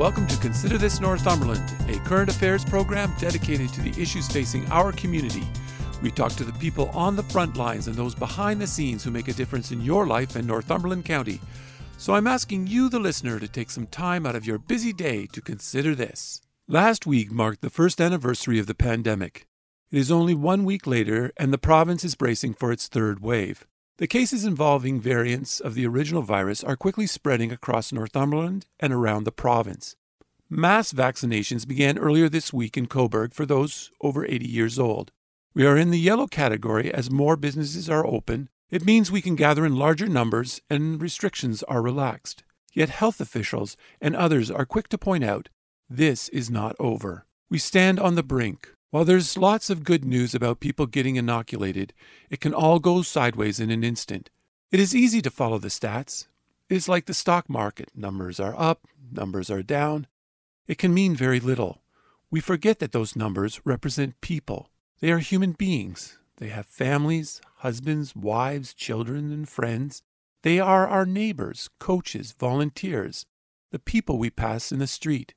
welcome to Consider This Northumberland, a current affairs program dedicated to the issues facing our community. We talk to the people on the front lines and those behind the scenes who make a difference in your life in Northumberland County. So I'm asking you, the listener, to take some time out of your busy day to consider this. Last week marked the first anniversary of the pandemic. It is only one week later, and the province is bracing for its third wave. The cases involving variants of the original virus are quickly spreading across Northumberland and around the province. Mass vaccinations began earlier this week in Cobourg for those over 80 years old. We are in the yellow category as more businesses are open. It means we can gather in larger numbers and restrictions are relaxed. Yet health officials and others are quick to point out this is not over. We stand on the brink. While there's lots of good news about people getting inoculated, it can all go sideways in an instant. It is easy to follow the stats. It is like the stock market numbers are up, numbers are down. It can mean very little. We forget that those numbers represent people. They are human beings. They have families, husbands, wives, children, and friends. They are our neighbors, coaches, volunteers, the people we pass in the street.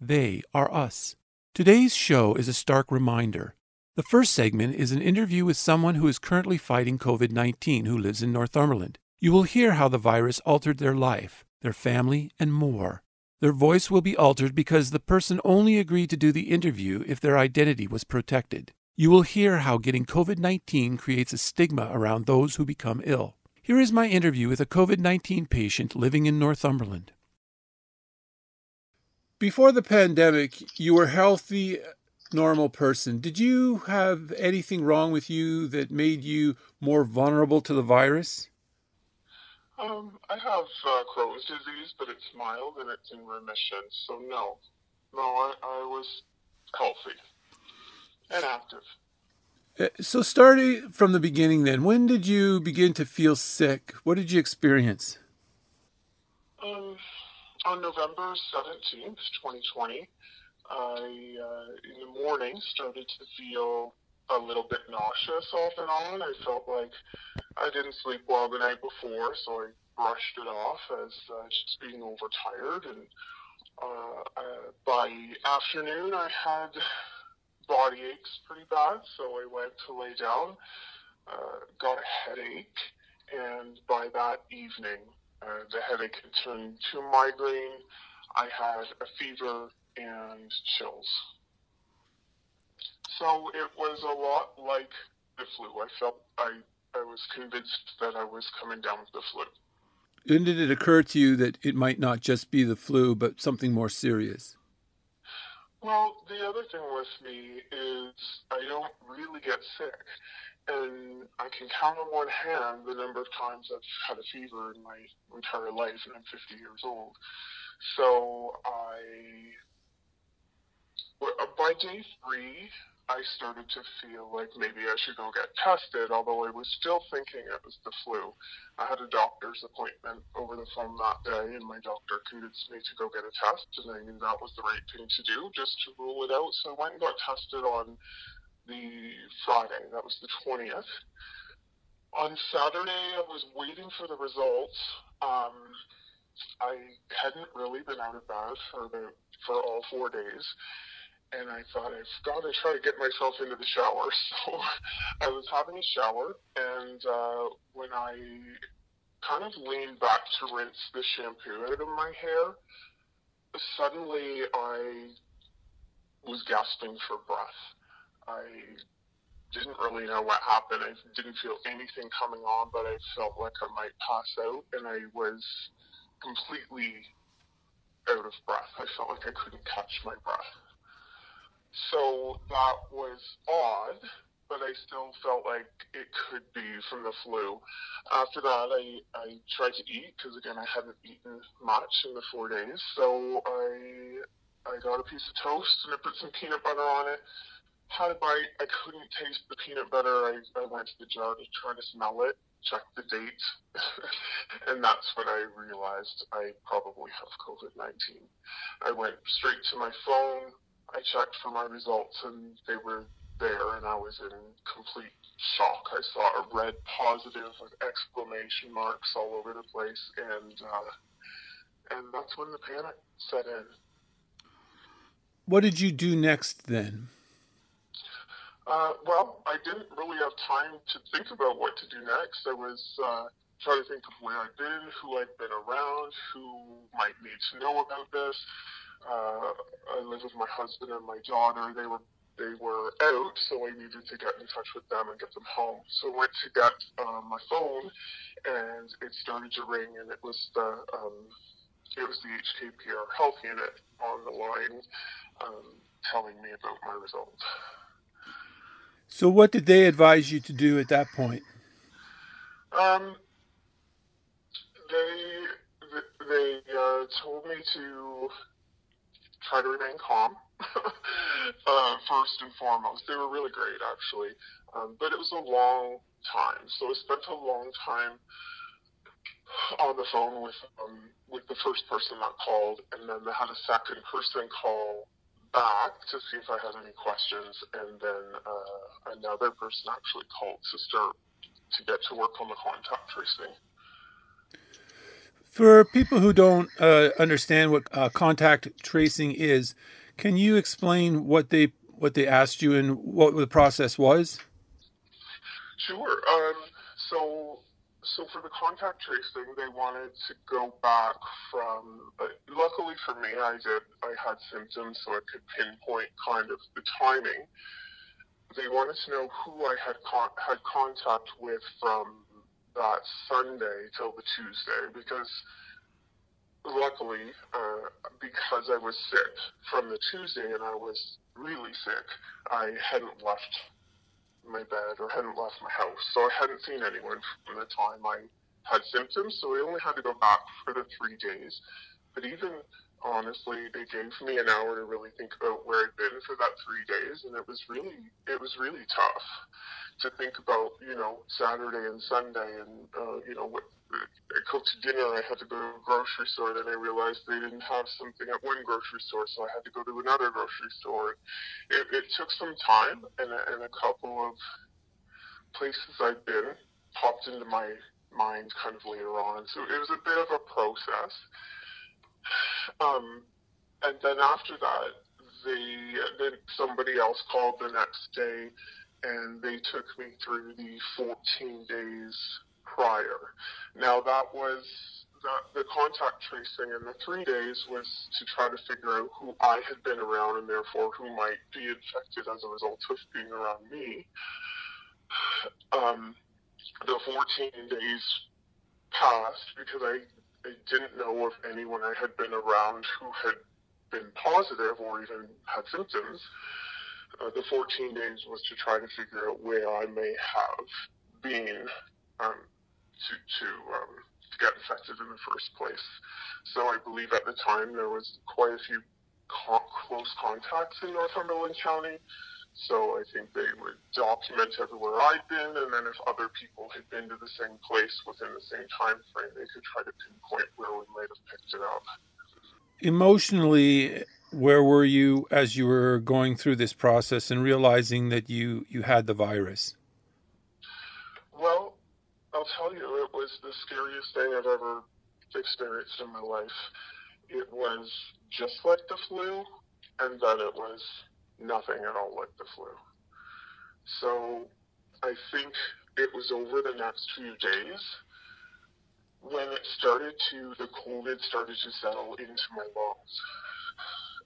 They are us. Today's show is a stark reminder. The first segment is an interview with someone who is currently fighting COVID 19 who lives in Northumberland. You will hear how the virus altered their life, their family, and more. Their voice will be altered because the person only agreed to do the interview if their identity was protected. You will hear how getting COVID 19 creates a stigma around those who become ill. Here is my interview with a COVID 19 patient living in Northumberland. Before the pandemic, you were a healthy, normal person. Did you have anything wrong with you that made you more vulnerable to the virus? Um, I have uh, Crohn's disease, but it's mild and it's in remission. So no, no, I, I was healthy and active. Uh, so starting from the beginning, then, when did you begin to feel sick? What did you experience? Um, on November 17th, 2020, I, uh, in the morning, started to feel a little bit nauseous off and on. I felt like I didn't sleep well the night before, so I brushed it off as uh, just being overtired. And uh, uh, by afternoon, I had body aches pretty bad, so I went to lay down, uh, got a headache, and by that evening, uh, the headache had turned to migraine. I had a fever and chills. So it was a lot like the flu. I felt I, I was convinced that I was coming down with the flu. When did it occur to you that it might not just be the flu, but something more serious? Well, the other thing with me is I don't really get sick and I can count on one hand the number of times I've had a fever in my entire life, and I'm 50 years old. So I, uh, by day three, I started to feel like maybe I should go get tested, although I was still thinking it was the flu. I had a doctor's appointment over the phone that day, and my doctor convinced me to go get a test, and I knew that was the right thing to do, just to rule it out. So I went and got tested on the Friday. That was the 20th. On Saturday, I was waiting for the results. Um, I hadn't really been out of bed for the for all four days, and I thought I've got to try to get myself into the shower. So I was having a shower, and uh, when I kind of leaned back to rinse the shampoo out of my hair, suddenly I was gasping for breath. I didn't really know what happened. I didn't feel anything coming on, but I felt like I might pass out, and I was completely out of breath. I felt like I couldn't catch my breath. So that was odd, but I still felt like it could be from the flu. After that, I, I tried to eat because, again, I hadn't eaten much in the four days. So I I got a piece of toast and I put some peanut butter on it. Had a bite. I couldn't taste the peanut butter. I, I went to the jar to try to smell it, check the date, and that's when I realized I probably have COVID 19. I went straight to my phone. I checked for my results and they were there, and I was in complete shock. I saw a red positive with exclamation marks all over the place, and uh, and that's when the panic set in. What did you do next then? Uh, well, I didn't really have time to think about what to do next. I was uh, trying to think of where I'd been, who I'd been around, who might need to know about this. Uh, I live with my husband and my daughter. They were they were out, so I needed to get in touch with them and get them home. So I went to get um, my phone, and it started to ring, and it was the um, it was the HKPR health unit on the line um, telling me about my results. So, what did they advise you to do at that point? Um, they they uh, told me to try to remain calm. uh, first and foremost, they were really great actually, um, but it was a long time. So I spent a long time on the phone with um, with the first person that called, and then they had a second person call back to see if I had any questions, and then uh, another person actually called to start to get to work on the contact tracing. For people who don't uh, understand what uh, contact tracing is, can you explain what they what they asked you and what the process was? Sure. Um, so so for the contact tracing, they wanted to go back from. Luckily for me, I did. I had symptoms, so I could pinpoint kind of the timing. They wanted to know who I had con- had contact with from that Sunday till the Tuesday, because luckily, uh, because I was sick from the Tuesday and I was really sick, I hadn't left my bed or hadn't left my house. So I hadn't seen anyone from the time I had symptoms. So I only had to go back for the three days. But even honestly, they gave me an hour to really think about where I'd been for that three days, and it was really, it was really tough to think about, you know, Saturday and Sunday, and uh, you know, what I cooked dinner. I had to go to a grocery store. Then I realized they didn't have something at one grocery store, so I had to go to another grocery store. It, it took some time, and a, and a couple of places I'd been popped into my mind kind of later on. So it was a bit of a process. Um, and then after that, they then somebody else called the next day, and they took me through the 14 days prior. Now that was that the contact tracing in the three days was to try to figure out who I had been around and therefore who might be infected as a result of being around me. Um, the 14 days passed because I, I didn't know of anyone I had been around who had been positive or even had symptoms. Uh, the 14 days was to try to figure out where I may have been um, to to um, to get infected in the first place. So I believe at the time there was quite a few co- close contacts in Northumberland County. So I think they would document everywhere I'd been, and then if other people had been to the same place within the same time frame, they could try to pinpoint where we might have picked it up. Emotionally, where were you as you were going through this process and realizing that you you had the virus? Well, I'll tell you, it was the scariest thing I've ever experienced in my life. It was just like the flu, and then it was nothing at all like the flu. So I think it was over the next few days when it started to, the COVID started to settle into my lungs.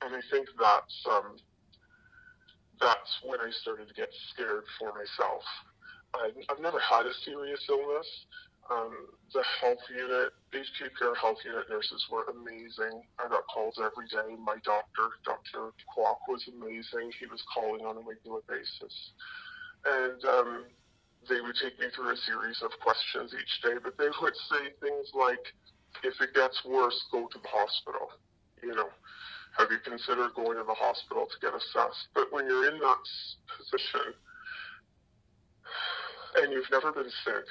And I think that's, um, that's when I started to get scared for myself I've, I've never had a serious illness. Um, the health unit, HKPR health unit nurses were amazing. I got calls every day. My doctor, Dr. Kwok, was amazing. He was calling on a regular basis. And um, they would take me through a series of questions each day, but they would say things like, if it gets worse, go to the hospital. You know, Have you considered going to the hospital to get assessed? But when you're in that position and you've never been sick,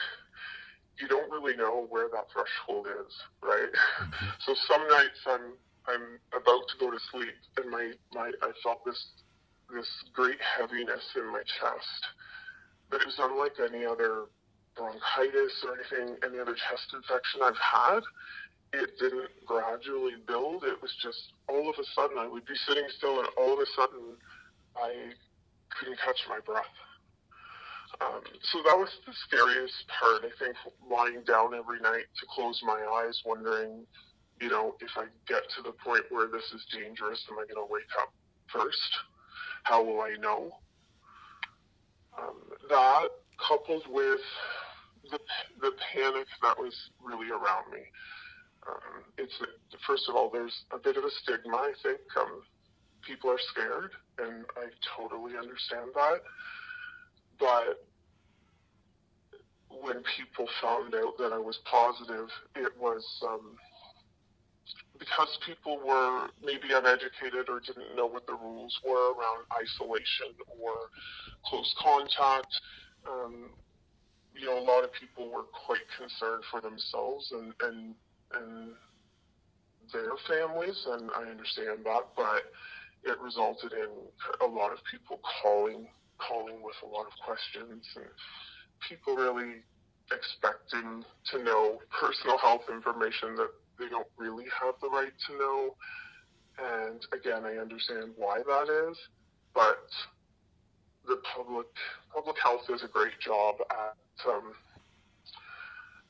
you don't really know where that threshold is, right? Mm-hmm. So some nights I'm I'm about to go to sleep and my, my I felt this this great heaviness in my chest. But it was unlike any other bronchitis or anything, any other chest infection I've had. It didn't gradually build. It was just all of a sudden I would be sitting still and all of a sudden I couldn't catch my breath. Um, so that was the scariest part, I think, lying down every night to close my eyes, wondering, you know, if I get to the point where this is dangerous, am I going to wake up first? How will I know? Um, that coupled with the, the panic that was really around me. Um, it's first of all, there's a bit of a stigma. I think um, people are scared, and I totally understand that. But when people found out that I was positive, it was um, because people were maybe uneducated or didn't know what the rules were around isolation or close contact. Um, you know, a lot of people were quite concerned for themselves and, and, and their families, and I understand that, but it resulted in a lot of people calling calling with a lot of questions and people really expecting to know personal health information that they don't really have the right to know. And again, I understand why that is, but the public public health does a great job at um,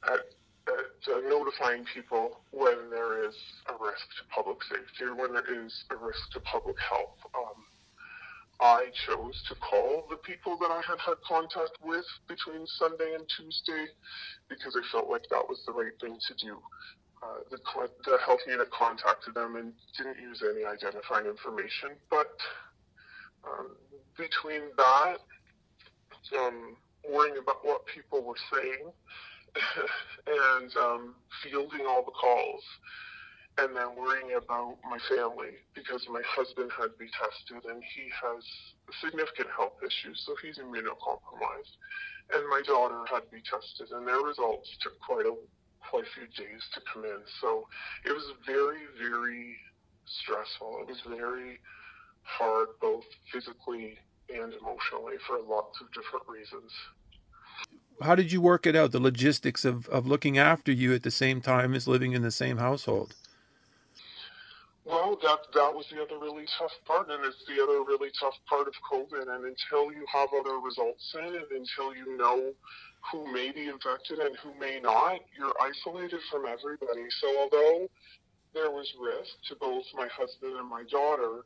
at, at uh, notifying people when there is a risk to public safety or when there is a risk to public health. Um, I chose to call the people that I had had contact with between Sunday and Tuesday because I felt like that was the right thing to do. Uh, the, the health unit contacted them and didn't use any identifying information, but um, between that, um, worrying about what people were saying, and um, fielding all the calls, and then worrying about my family because my husband had to be tested and he has significant health issues, so he's immunocompromised. And my daughter had to be tested, and their results took quite a quite a few days to come in. So it was very, very stressful. It was very hard, both physically and emotionally, for lots of different reasons. How did you work it out, the logistics of, of looking after you at the same time as living in the same household? Well, that that was the other really tough part, and it's the other really tough part of COVID. And until you have other results in, and until you know who may be infected and who may not, you're isolated from everybody. So although there was risk to both my husband and my daughter,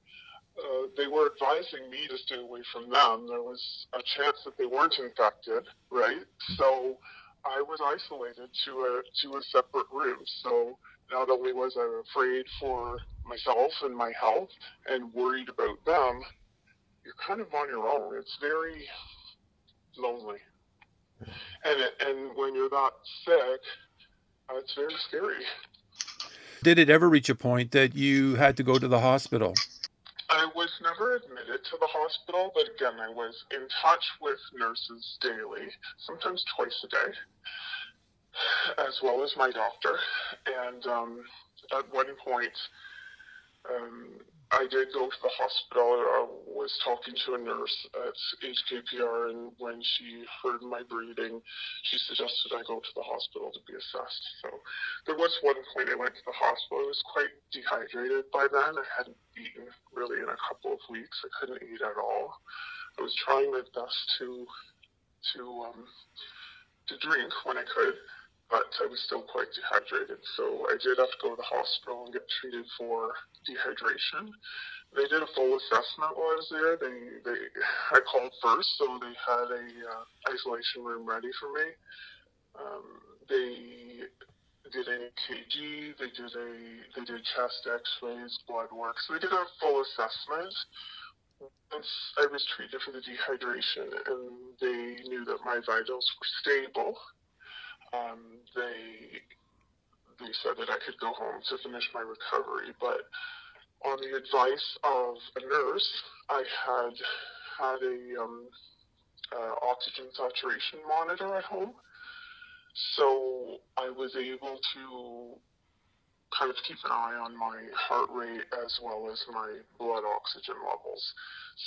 uh, they were advising me to stay away from them. There was a chance that they weren't infected, right? So I was isolated to a to a separate room. So not only was I afraid for myself and my health and worried about them, you're kind of on your own. It's very lonely. And, and when you're that sick, uh, it's very scary. Did it ever reach a point that you had to go to the hospital? I was never admitted to the hospital, but again, I was in touch with nurses daily, sometimes twice a day as well as my doctor. And um, at one point, um, I did go to the hospital. I was talking to a nurse at HKPR, and when she heard my breathing, she suggested I go to the hospital to be assessed. So there was one point I went to the hospital. I was quite dehydrated by then. I hadn't eaten really in a couple of weeks. I couldn't eat at all. I was trying my best to to um, to drink when I could, but I was still quite dehydrated. So I did have to go to the hospital and get treated for dehydration. They did a full assessment while I was there. They, they, I called first, so they had a uh, isolation room ready for me. Um, they did a KG, they did a, they did chest X-rays, blood work. So they did a full assessment. Once I was treated for the dehydration, and they knew that my vitals were stable um, they they said that I could go home to finish my recovery, but on the advice of a nurse, I had had a um, uh, oxygen saturation monitor at home. So I was able to kind of keep an eye on my heart rate as well as my blood oxygen levels.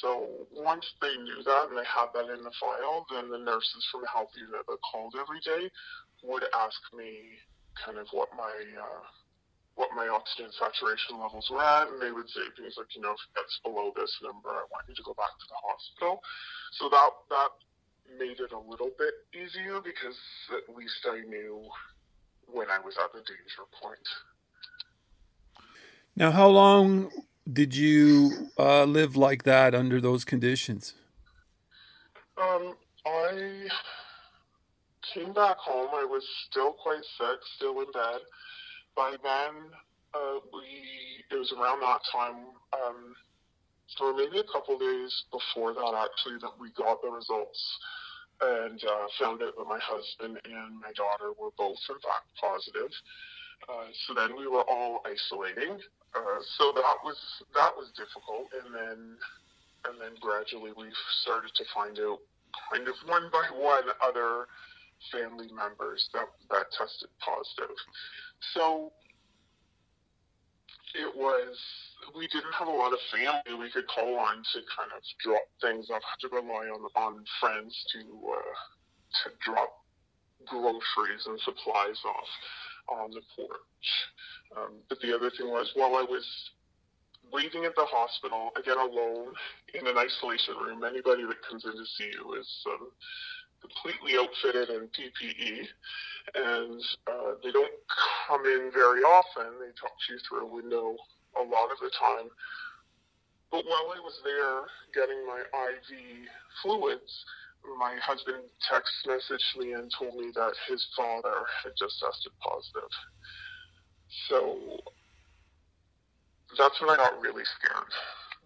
So once they knew that and they had that in the file, then the nurses from the health unit that called every day would ask me kind of what my uh, what my oxygen saturation levels were at, and they would say things like, you know, if it's below this number, I want you to go back to the hospital. So that that made it a little bit easier because at least I knew when I was at the danger point. Now, how long did you uh, live like that under those conditions? Um, I came back home. I was still quite sick, still in bed. By then, uh, we it was around that time, um, or maybe a couple days before that, actually, that we got the results and uh, found out that my husband and my daughter were both in fact positive. Uh, so then we were all isolating. Uh, so that was that was difficult, and then and then gradually we started to find out, kind of one by one, other family members that that tested positive. So it was we didn't have a lot of family we could call on to kind of drop things off, to rely on on friends to uh, to drop groceries and supplies off on the porch. Um, but the other thing was while I was waiting at the hospital, again alone in an isolation room, anybody that comes in to see you is um, completely outfitted in PPE, and uh, they don't come in very often. They talk to you through a window a lot of the time. But while I was there getting my IV fluids, my husband text messaged me and told me that his father had just tested positive. So that's when I got really scared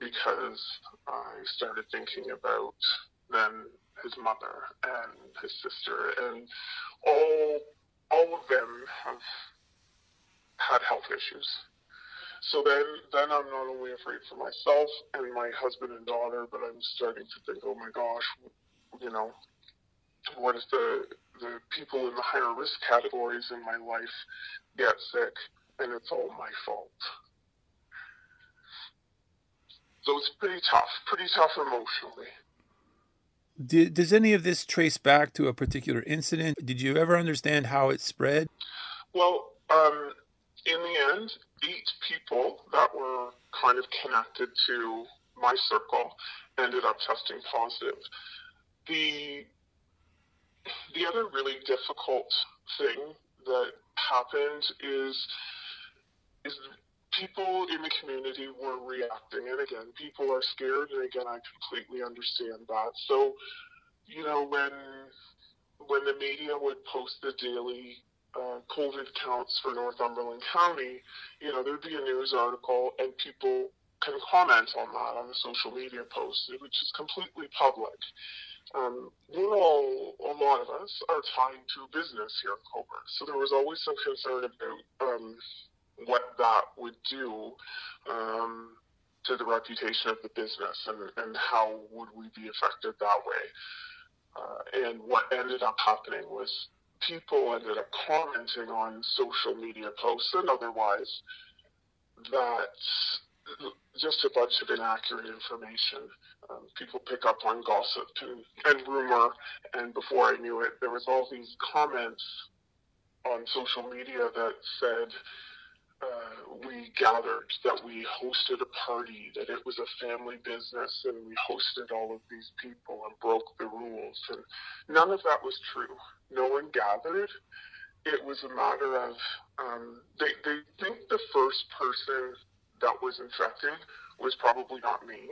because I started thinking about then his mother and his sister and all all of them have had health issues. So then, then I'm not only afraid for myself and my husband and daughter, but I'm starting to think, oh my gosh, you know, what if the the people in the higher risk categories in my life get sick and it's all my fault? So it's pretty tough, pretty tough emotionally. Did, does any of this trace back to a particular incident? Did you ever understand how it spread? Well, um, in the end, eight people that were kind of connected to my circle ended up testing positive. The the other really difficult thing that happened is is people in the community were reacting, and again, people are scared, and again, I completely understand that. So, you know, when when the media would post the daily uh, COVID counts for Northumberland County, you know, there'd be a news article, and people can comment on that on the social media post, which is completely public. Um, we're all, a lot of us are tied to business here in Cobourg, so there was always some concern about um, what that would do um, to the reputation of the business and, and how would we be affected that way. Uh, and what ended up happening was people ended up commenting on social media posts and otherwise that just a bunch of inaccurate information. Um, people pick up on gossip and, and rumor, and before I knew it, there was all these comments on social media that said uh, we gathered, that we hosted a party, that it was a family business, and we hosted all of these people and broke the rules. And none of that was true. No one gathered. It was a matter of um, they, they think the first person that was infected was probably not me.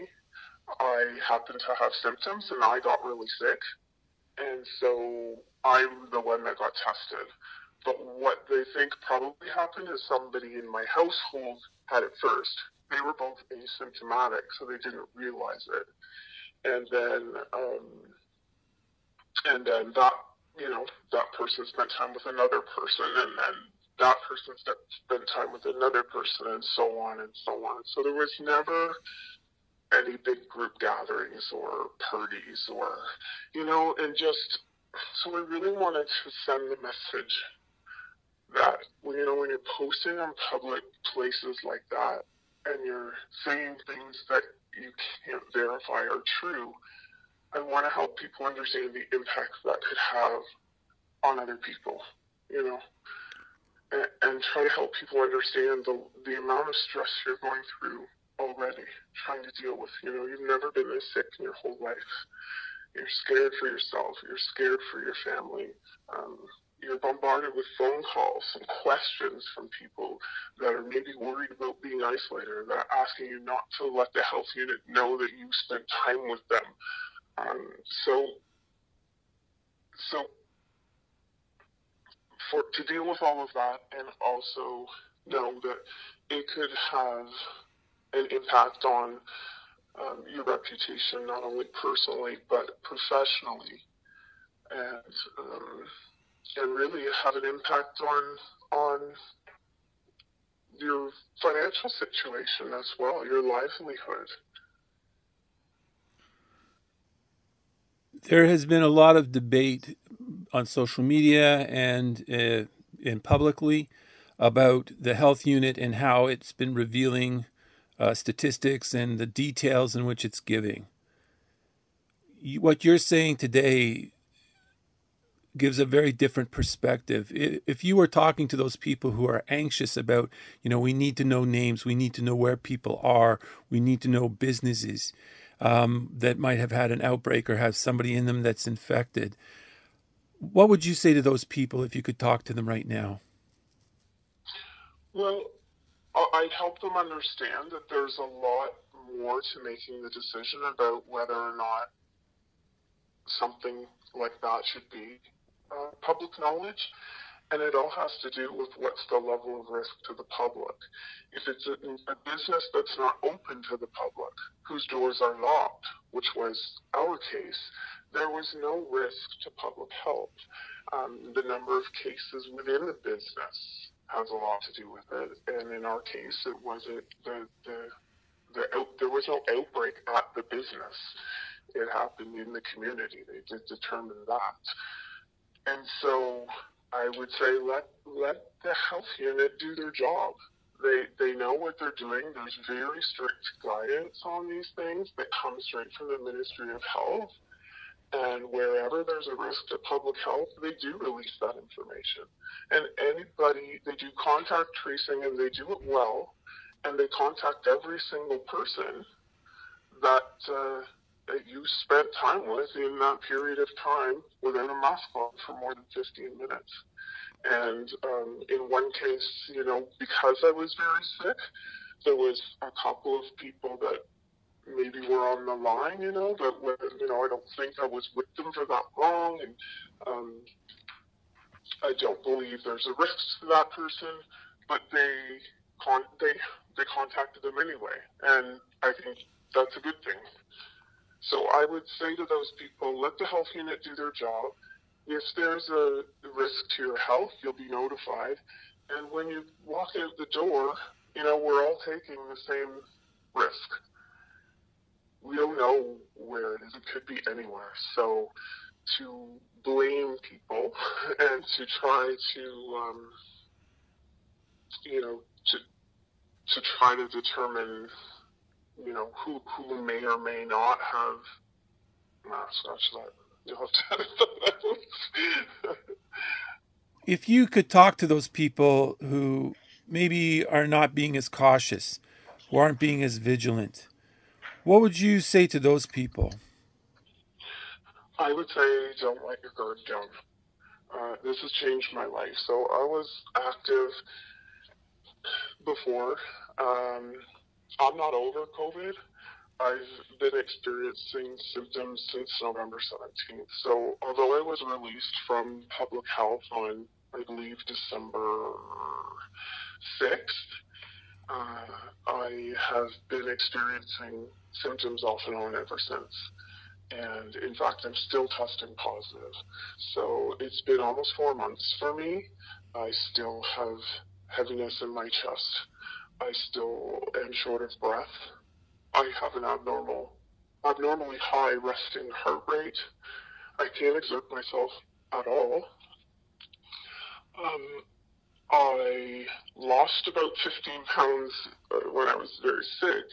I happened to have symptoms and I got really sick. And so I'm the one that got tested. But what they think probably happened is somebody in my household had it first. They were both asymptomatic, so they didn't realize it. And then, um, and then that, you know, that person spent time with another person, and then that person spent time with another person, and so on and so on. So there was never any big group gatherings or parties or, you know, and just, so we really wanted to send the message that, you know, when you're posting on public places like that and you're saying things that you can't verify are true, I want to help people understand the impact that could have on other people, you know and, try to help people understand the, the amount of stress you're going through already, trying to deal with. You know, you've never been this sick in your whole life. You're scared for yourself. You're scared for your family. Um, you're bombarded with phone calls and questions from people that are maybe worried about being isolated or that are asking you not to let the health unit know that you spent time with them. Um, so, so for to deal with all of that and also know that it could have an impact on um, your reputation, not only personally but professionally, and um, and really have an impact on on your financial situation as well, your livelihood. There has been a lot of debate on social media and uh, and publicly about the health unit and how it's been revealing uh, statistics and the details in which it's giving. what you're saying today gives a very different perspective. If you were talking to those people who are anxious about, you know, we need to know names, we need to know where people are, we need to know businesses um, that might have had an outbreak or have somebody in them that's infected. What would you say to those people if you could talk to them right now? Well, I'd help them understand that there's a lot more to making the decision about whether or not something like that should be uh, public knowledge. And it all has to do with what's the level of risk to the public. If it's a, a business that's not open to the public, whose doors are locked, which was our case, there was no risk to public health. Um, the number of cases within the business has a lot to do with it, and in our case, it wasn't the the, the out, there was no outbreak at the business. It happened in the community. They did determine that, and so I would say let let the health unit do their job. They they know what they're doing. There's very strict guidance on these things that come straight from the Ministry of Health and wherever there's a risk to public health, they do release that information. And anybody, they do contact tracing and they do it well, and they contact every single person that, uh, that you spent time with in that period of time within a mask on for more than 15 minutes. And um, in one case, you know, because I was very sick, there was a couple of people that maybe were on the line, you know, but you know, I don't think I was with them for that long, and um, I don't believe there's a risk to that person, but they con- they they contacted them anyway, and I think that's a good thing. So I would say to those people, let the health unit do their job. If there's a risk to your health, you'll be notified. And when you walk out the door, you know, we're all taking the same risk we don't know where it is. It could be anywhere. So to blame people and to try to, um, you know, to to try to determine, you know, who who may or may not have. Nah, scratch that. You'll have to. if you could talk to those people who maybe are not being as cautious, who aren't being as vigilant, what would you say to those people? I would say don't let your guard down. Uh, this has changed my life. So I was active before. Um, I'm not over COVID. I've been experiencing symptoms since November 17th. So although I was released from public health on, I believe, December 6th, uh, I have been experiencing symptoms off and on ever since. And in fact, I'm still testing positive. So it's been almost four months for me. I still have heaviness in my chest. I still am short of breath. I have an abnormal, abnormally high resting heart rate. I can't exert myself at all. Um, I lost about 15 pounds uh, when I was very sick.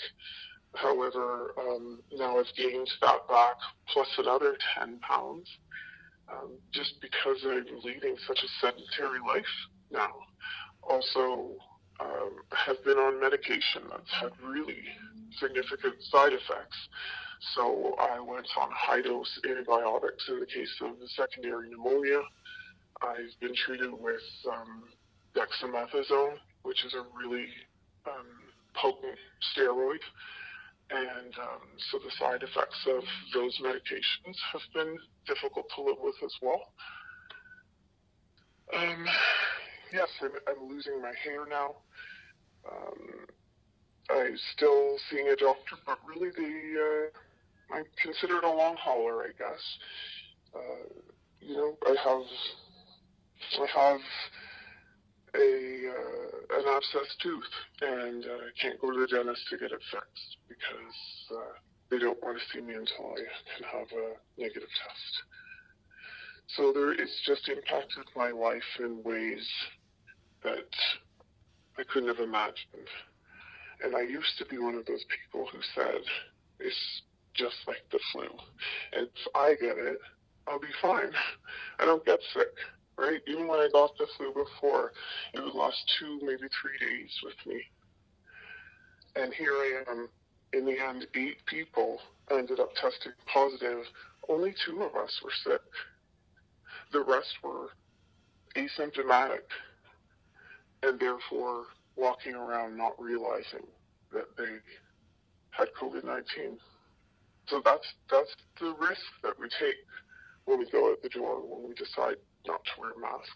However, um, now I've gained that back plus another 10 pounds um, just because I'm leading such a sedentary life now. Also, um, have been on medication that's had really significant side effects. So I went on high dose antibiotics in the case of secondary pneumonia. I've been treated with um, dexamethasone, which is a really um, potent steroid. And um, so the side effects of those medications have been difficult to live with as well. Um, yes, I'm, I'm, losing my hair now. Um, I'm still seeing a doctor, but really the uh, I'm considered a long hauler, I guess. Uh, you know, I have I have an abscessed tooth, and uh, can't go to the dentist to get it fixed because uh, they don't want to see me until I can have a negative test. So there, it's just impacted my life in ways that I couldn't have imagined. And I used to be one of those people who said, it's just like the flu. And if I get it, I'll be fine. I don't get sick right? Even when I got the flu before, it would last two, maybe three days with me. And here I am. In the end, eight people ended up testing positive. Only two of us were sick. The rest were asymptomatic and therefore walking around not realizing that they had COVID 19. So that's that's the risk that we take when we go out the door when we decide not to wear a mask.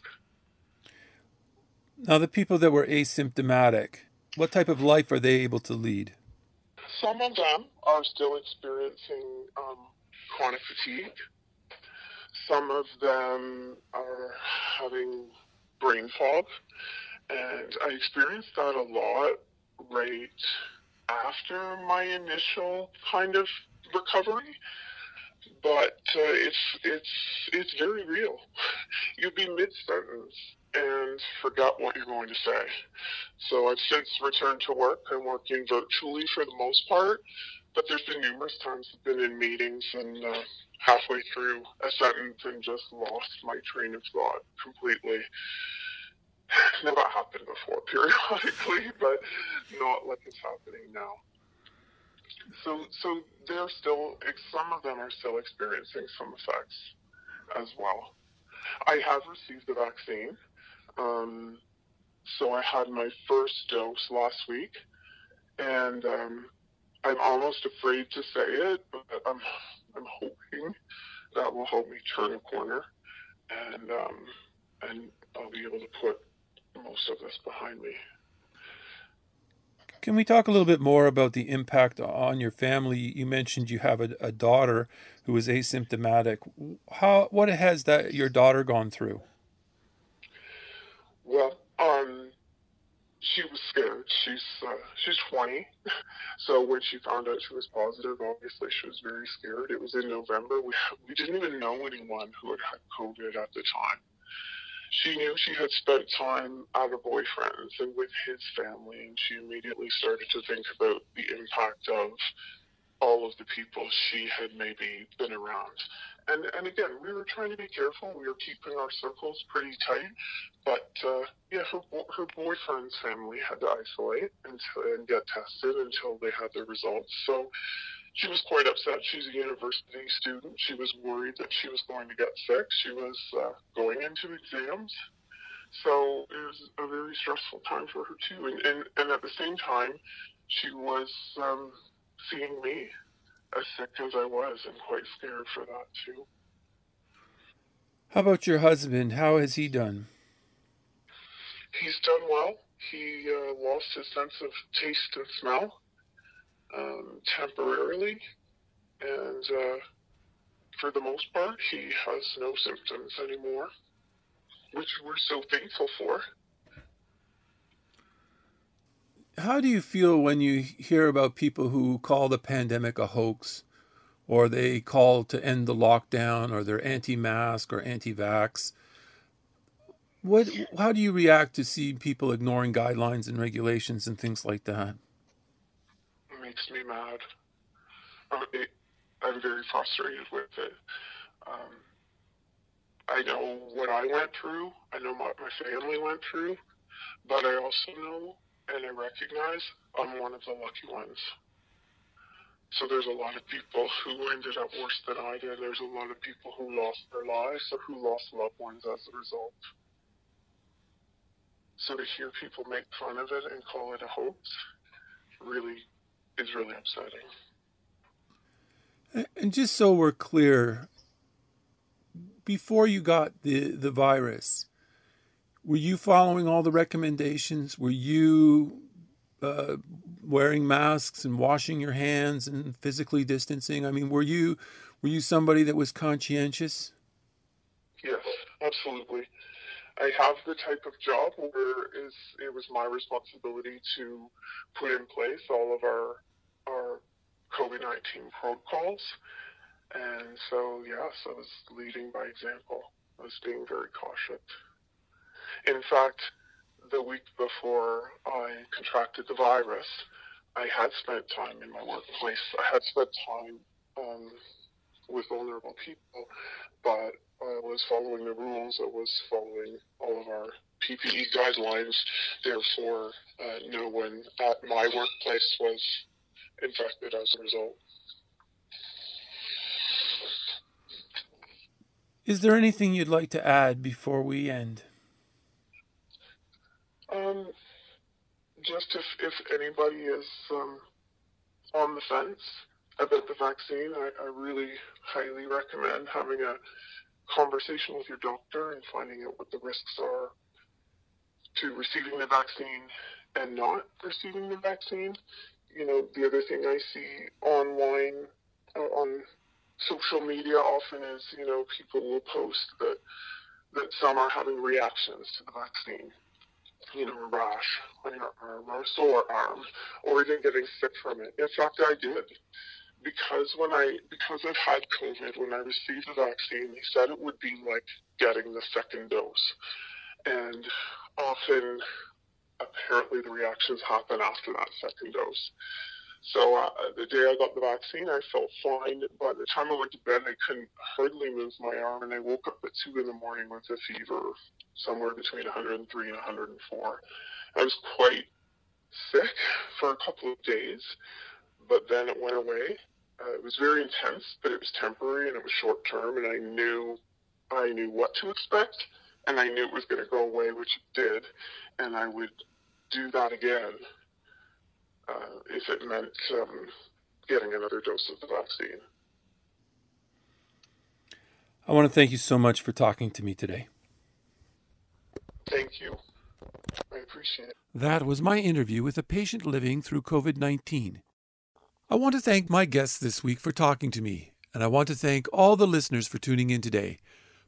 Now, the people that were asymptomatic, what type of life are they able to lead? Some of them are still experiencing um, chronic fatigue. Some of them are having brain fog. And I experienced that a lot right after my initial kind of recovery but uh, it's it's it's very real. You'd be mid sentence and forgot what you're going to say. So I've since returned to work. I'm working virtually for the most part, but there's been numerous times I've been in meetings and uh, halfway through a sentence and just lost my train of thought completely. Never happened before, periodically, but not like it's happening now. So, so they're still, some of them are still experiencing some effects as well. I have received the vaccine. Um, so I had my first dose last week, and um, I'm almost afraid to say it, but I'm I'm hoping that will help me turn a corner, and um, and I'll be able to put most of this behind me. Can we talk a little bit more about the impact on your family? You mentioned you have a, a daughter who is asymptomatic. How what has that your daughter gone through? Well, um, she was scared. She's uh, she's 20, so when she found out she was positive, obviously she was very scared. It was in November. We we didn't even know anyone who had had COVID at the time she knew she had spent time at her boyfriend's and with his family, and she immediately started to think about the impact of all of the people she had maybe been around. And and again, we were trying to be careful. We were keeping our circles pretty tight, but uh, yeah, her her boyfriend's family had to isolate and and get tested until they had their results. So she was quite upset. She's a university student. She was worried that she was going to get sick. She was uh, going into exams. So it was a very stressful time for her too. And, and, and at the same time, she was um, seeing me as sick as I was and quite scared for that too. How about your husband? How has he done? He's done well. He uh, lost his sense of taste and smell um, temporarily, and uh, for the most part, he has no symptoms anymore. which we're so thankful for. How do you feel when you hear about people who call the pandemic a hoax, or they call to end the lockdown, or they're anti-mask or anti-vax? What? How do you react to see people ignoring guidelines and regulations and things like that? Makes me mad. I'm, I'm very frustrated with it. Um, I know what I went through. I know what my family went through, but I also know and I recognize I'm one of the lucky ones. So there's a lot of people who ended up worse than I did. There's a lot of people who lost their lives or who lost loved ones as a result. So to hear people make fun of it and call it a hoax really is really upsetting. And just so we're clear, before you got the, the virus, were you following all the recommendations? Were you uh, wearing masks and washing your hands and physically distancing? I mean, were you were you somebody that was conscientious? Yes, absolutely. I have the type of job where is it was my responsibility to put in place all of our our COVID nineteen protocols, and so yes, I was leading by example. I was being very cautious. In fact, the week before I contracted the virus, I had spent time in my workplace. I had spent time um, with vulnerable people, but I was following the rules. I was following all of our PPE guidelines. Therefore, uh, no one at my workplace was infected as a result. Is there anything you'd like to add before we end? Um, just if, if anybody is um, on the fence about the vaccine, I, I really highly recommend having a conversation with your doctor and finding out what the risks are to receiving the vaccine and not receiving the vaccine. You know, the other thing I see online uh, on social media often is, you know, people will post that that some are having reactions to the vaccine. You know, a rash on your arm or a sore arm, or even getting sick from it. In fact, I did because when I because I've had COVID, when I received the vaccine, they said it would be like getting the second dose, and often apparently the reactions happen after that second dose. So uh, the day I got the vaccine, I felt fine. By the time I went to bed, I couldn't hardly move my arm, and I woke up at two in the morning with a fever somewhere between 103 and 104. I was quite sick for a couple of days, but then it went away. Uh, it was very intense, but it was temporary and it was short term, and I knew I knew what to expect, and I knew it was going to go away, which it did, and I would do that again uh, if it meant um, getting another dose of the vaccine. I want to thank you so much for talking to me today. Thank you. I appreciate it. That was my interview with a patient living through COVID 19. I want to thank my guests this week for talking to me, and I want to thank all the listeners for tuning in today.